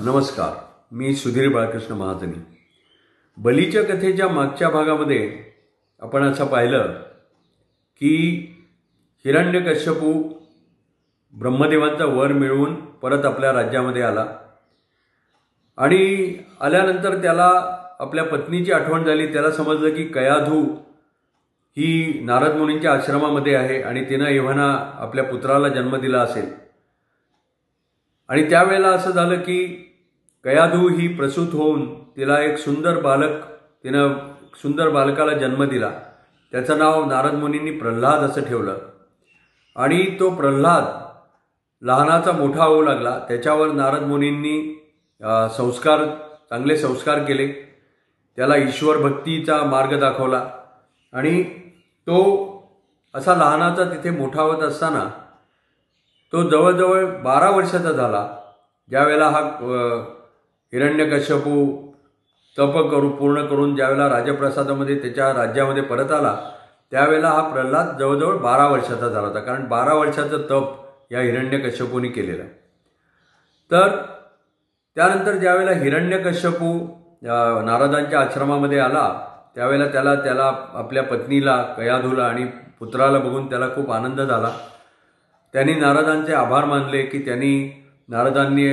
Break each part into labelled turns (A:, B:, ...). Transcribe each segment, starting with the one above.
A: नमस्कार. मी सुधीर बाळकृष्ण महाजनी. बलीच्या कथेच्या मागच्या भागामध्ये आपण असं पाहिलं की हिरण्यकश्यपू ब्रह्मदेवांचा वर मिळवून परत आपल्या राज्यामध्ये आला आणि आल्यानंतर त्याला आपल्या पत्नीची आठवण झाली. त्याला समजलं की कयाधू ही नारद मुनींच्या आश्रमामध्ये आहे आणि तिनं एव्हाना आपल्या पुत्राला जन्म दिला असेल. आणि त्यावेळेला असं झालं की कयादू ही प्रसूत होऊन तिला एक सुंदर बालक तिनं सुंदर बालकाला जन्म दिला. त्याचं नाव नारद मुनींनी प्रल्हाद असं ठेवलं. आणि तो प्रल्हाद लहानाचा मोठा होऊ लागला. त्याच्यावर नारद मुनींनी संस्कार चांगले संस्कार केले. त्याला ईश्वर भक्तीचा मार्ग दाखवला. आणि तो असा लहानाचा तिथे मोठा होत असताना तो जवळजवळ बारा वर्षाचा झाला. ज्यावेळेला हा हिरण्यकश्यपू तप करू पूर्ण करून ज्यावेळेला राजप्रसादामध्ये त्याच्या राज्यामध्ये परत आला त्यावेळेला हा प्रल्हाद जवळजवळ बारा वर्षाचा झाला होता. कारण बारा वर्षाचं तप या हिरण्यकश्यपूने केलेलं आहे. तर त्यानंतर ज्यावेळेला हिरण्यकश्यपू नारदांच्या आश्रमामध्ये आला त्यावेळेला त्याला त्याला आपल्या पत्नीला कयाधूला आणि पुत्राला बघून त्याला खूप आनंद झाला. त्यांनी नारदांचे आभार मानले की त्यांनी नारदांनी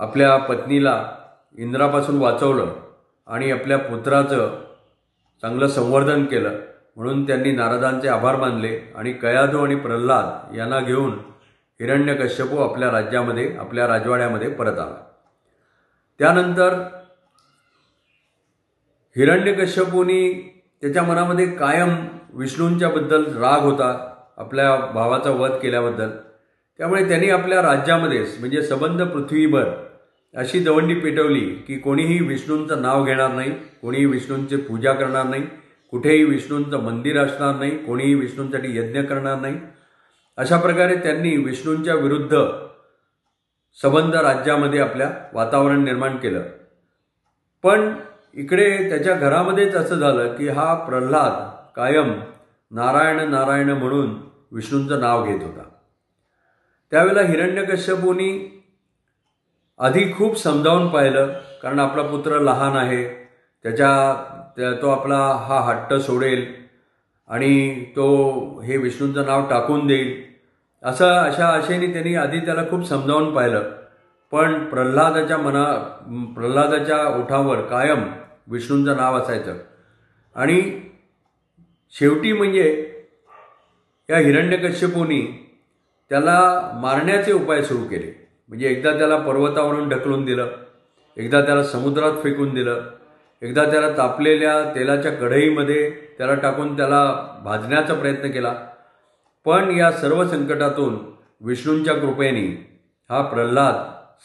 A: आपल्या पत्नीला इंद्रापासून वाचवलं आणि आपल्या पुत्राचं चांगलं संवर्धन केलं. म्हणून त्यांनी नारदांचे आभार मानले आणि कयाधू आणि प्रल्हाद यांना घेऊन हिरण्यकश्यपू आपल्या राज्यामध्ये आपल्या राजवाड्यामध्ये परत आला. त्यानंतर हिरण्यकश्यपूनी त्याच्या मनामध्ये कायम विष्णूंच्याबद्दल राग होता आपल्या भावाचा वध केल्याबद्दल. त्यामुळे त्यांनी आपल्या राज्यामध्येच म्हणजे सबंध पृथ्वीभर अशी दवंडी पेटवली की कोणीही विष्णूंचं नाव घेणार नाही कोणीही विष्णूंची पूजा करणार नाही कुठेही विष्णूंचं मंदिर असणार नाही कोणीही विष्णूंसाठी यज्ञ करणार नाही. अशा प्रकारे त्यांनी विष्णूंच्या विरुद्ध सबंध राज्यामध्ये आपल्या वातावरण निर्माण केलं. पण इकडे त्याच्या घरामध्येच असं झालं की हा प्रल्हाद कायम नारायण नारायण म्हणून विष्णूंचं नाव घेत होता. त्यावेळेला हिरण्यकश्यपूनी आधी खूप समजावून पाहिलं कारण आपला पुत्र लहान आहे त्याच्या त्या- तो आपला हा हट्ट सोडेल आणि तो हे विष्णूंचं नाव टाकून देईल. असं अशा आशेने त्यांनी आधी त्याला खूप समजावून पाहिलं. पण प्रल्हादाच्या मना प्रल्हादाच्या ओठावर कायम विष्णूंचं नाव असायचं. आणि शेवटी म्हणजे या हिरण्यकश्यपूनी त्याला मारण्याचे उपाय सुरू केले. म्हणजे एकदा त्याला पर्वतावरून ढकलून दिलं एकदा त्याला समुद्रात फेकून दिलं एकदा त्याला तापलेल्या तेलाच्या कढईमध्ये त्याला टाकून त्याला भाजण्याचा प्रयत्न केला. पण या सर्व संकटातून विष्णूंच्या कृपेने हा प्रल्हाद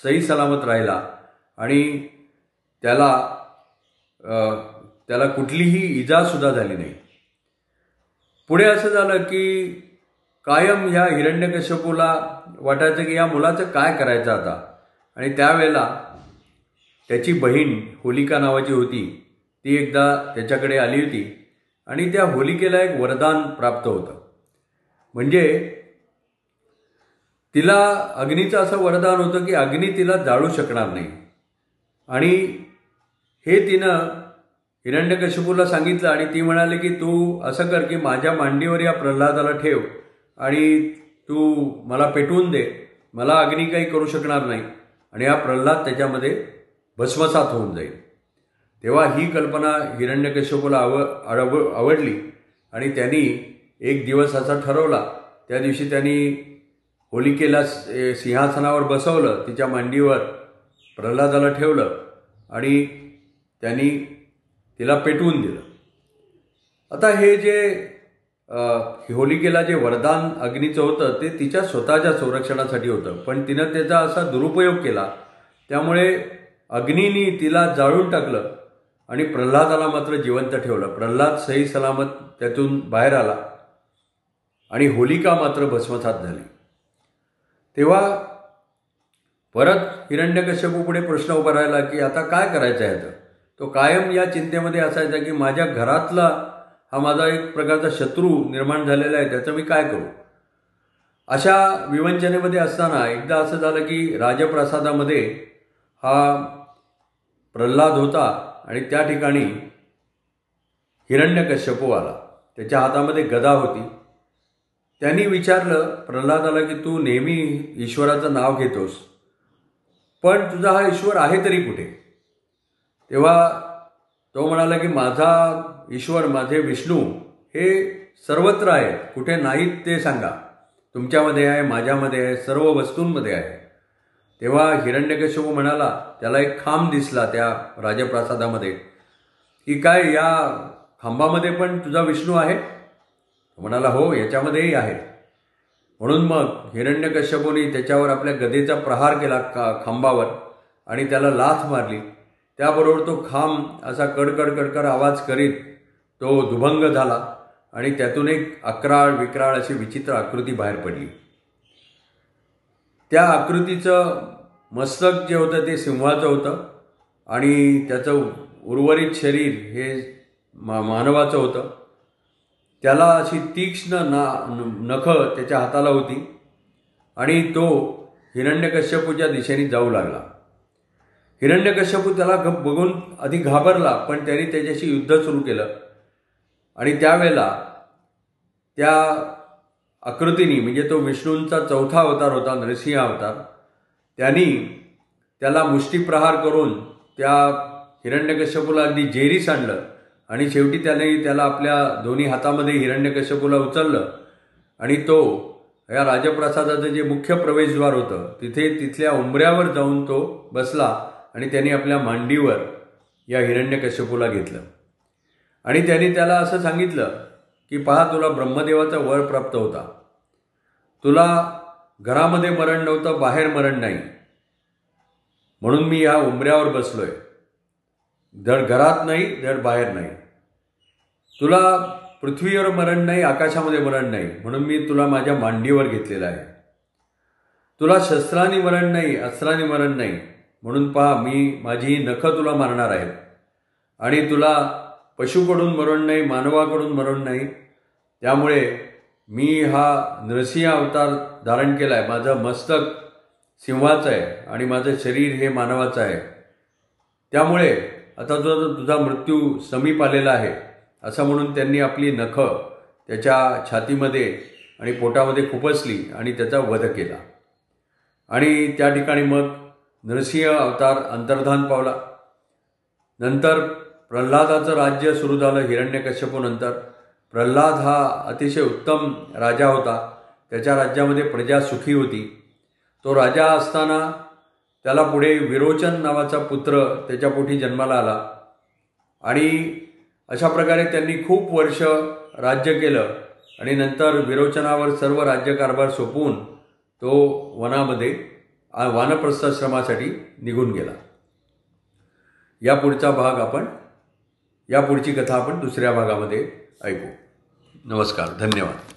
A: सही सलामत राहिला आणि त्याला त्याला कुठलीही इजासुद्धा झाली नाही. पुढे असं झालं की कायम ह्या हिरण्यकश्यपूला वाटायचं की या मुलाचं काय करायचं आता? आणि त्यावेळेला त्याची बहीण होलिका नावाची होती. ती एकदा त्याच्याकडे आली होती आणि त्या होलिकेला एक वरदान प्राप्त होतं. म्हणजे तिला अग्नीचं असं वरदान होतं की अग्नी तिला जाळू शकणार नाही. आणि हे तिनं हिरण्यकश्यपूला सांगितलं आणि ती म्हणाली की तू असं कर की माझ्या मांडीवर या प्रल्हादाला ठेव. आणि तू मला पेटवून दे. मला अग्नी काही करू शकणार नाही. आणि हा प्रल्हाद त्याच्यामध्ये भस्मसात होऊन जाईल. तेव्हा ही कल्पना हिरण्यकश्यपूला आव आव आवडली. आणि त्यांनी एक दिवस असा ठरवला. त्या दिवशी त्यांनी होलिकेला सिंहासनावर बसवलं. तिच्या मांडीवर प्रल्हादाला ठेवलं. आणि त्यांनी तिला पेटवून दिलं. आता हे जे होलिकेला जे वरदान अग्नीचं होतं ते तिच्या स्वतःच्या संरक्षणासाठी होतं. पण तिनं त्याचा असा दुरुपयोग केला. त्यामुळे अग्नीनी तिला जाळून टाकलं आणि प्रल्हादाला मात्र जिवंत ठेवलं. प्रल्हाद सही सलामत त्यातून बाहेर आला आणि होलिका मात्र भस्मसात झाली. तेव्हा परत हिरण्यकश्यपू पुढे प्रश्न उभा राहिला की आता काय करायचं आहे? तर तो कायम या चिंतेमध्ये असायचा की माझ्या घरातला हा माझा एक प्रकारचा शत्रू निर्माण झालेला आहे त्याचं मी काय करू? अशा विवंचनेमध्ये असताना एकदा असं झालं की राजप्रसादामध्ये हा प्रल्हाद होता आणि त्या ठिकाणी हिरण्यकश्यपू आला. त्याच्या हातामध्ये गदा होती. त्यांनी विचारलं प्रल्हादाला की तू नेहमी ईश्वराचं नाव घेतोस. पण तुझा हा ईश्वर आहे तरी कुठे? तेव्हा तो म्हणाला की माझा ईश्वर माझे विष्णू हे सर्वत्र आहे कुठे नाहीत ते सांगा. तुमच्यामध्ये आहे माझ्यामध्ये आहे सर्व वस्तूंमध्ये आहे. तेव्हा हिरण्यकशिपू म्हणाला त्याला एक खांब दिसला त्या राजप्रासादामध्ये. की काय या खांबामध्ये पण तुझा विष्णू आहे? म्हणाला हो याच्यामध्येही आहे. म्हणून मग हिरण्यकश्यपूने त्याच्यावर आपल्या गदेचा प्रहार केला का खांबावर आणि त्याला लाथ मारली. त्याबरोबर तो खांब असा कडकड कडकड आवाज करीत तो दुभंग झाला आणि त्यातून एक अकराळ विक्राळ अशी विचित्र आकृती बाहेर पडली. त्या आकृतीचं मस्तक जे होतं ते सिंहाचं होतं आणि त्याचं उर्वरित शरीर हे मा मानवाचं होतं. त्याला अशी तीक्ष्ण ना नखं त्याच्या हाताला होती आणि तो हिरण्यकश्यपूच्या दिशेने जाऊ लागला. हिरण्यकश्यपू त्याला घ बघून आधी घाबरला पण त्याने त्याच्याशी युद्ध सुरू केलं. आणि त्यावेळेला त्या आकृतीने म्हणजे तो विष्णूंचा चौथा अवतार होता नरसिंह अवतार त्यांनी त्याला मुष्टीप्रहार करून त्या हिरण्यकश्यपूला अगदी जेरीस आणलं. आणि शेवटी त्याने त्याला आपल्या दोन्ही हातामध्ये हिरण्यकश्यपूला उचललं. आणि तो या राजप्रसादाचं जे मुख्य प्रवेशद्वार होतं तिथे तिथल्या उंबऱ्यावर जाऊन तो बसला. आणि त्यांनी आपल्या मांडीवर या हिरण्यकश्यपूला घेतलं. आणि त्यांनी त्याला असं सांगितलं की पहा तुला ब्रह्मदेवाचा वर प्राप्त होता. तुला घरामध्ये मरण नव्हतं बाहेर मरण नाही. म्हणून मी ह्या उंबऱ्यावर आहे धड घरात नाही धड बाहेर नाही. तुला पृथ्वीवर मरण नाही आकाशामध्ये मरण नाही. म्हणून मी तुला माझ्या मांडीवर घेतलेलं आहे. तुला शस्त्रांनी मरण नाही अस्त्रांनी मरण नाही. म्हणून पहा मी माझी नखं तुला मारणार आहेत आणि तुला पशुकडून मरण नाही मानवाकडून मरण नाही. त्यामुळे मी हा नरसिंह अवतार धारण केला आहे माझं मस्तक सिंहाचं आहे आणि माझं शरीर हे मानवाचं आहे. त्यामुळे आता जो तुझा मृत्यू समीप आलेला आहे असं म्हणून त्यांनी आपली नखं त्याच्या छातीमध्ये आणि पोटामध्ये खुपसली आणि त्याचा वध केला. आणि त्या ठिकाणी मग नरसिंह अवतार अंतर्धान पावला. नंतर प्रल्हादाचं राज्य सुरू झालं हिरण्यकश्यपूनंतर. प्रल्हाद हा अतिशय उत्तम राजा होता. त्याच्या राज्यामध्ये प्रजा सुखी होती. तो राजा असताना त्याला पुढे विरोचन नावाचा पुत्र त्याच्या पोटी जन्माला आला. आणि अशा प्रकारे त्यांनी खूप वर्ष राज्य केलं. आणि नंतर विरोचनावर सर्व राज्यकारभार सोपवून तो वनामध्ये वानप्रस्थाश्रमासाठी निघून गेला. या पुढचा भाग आपण या पुढची कथा आपण दुसऱ्या भागामध्ये ऐकू. नमस्कार धन्यवाद.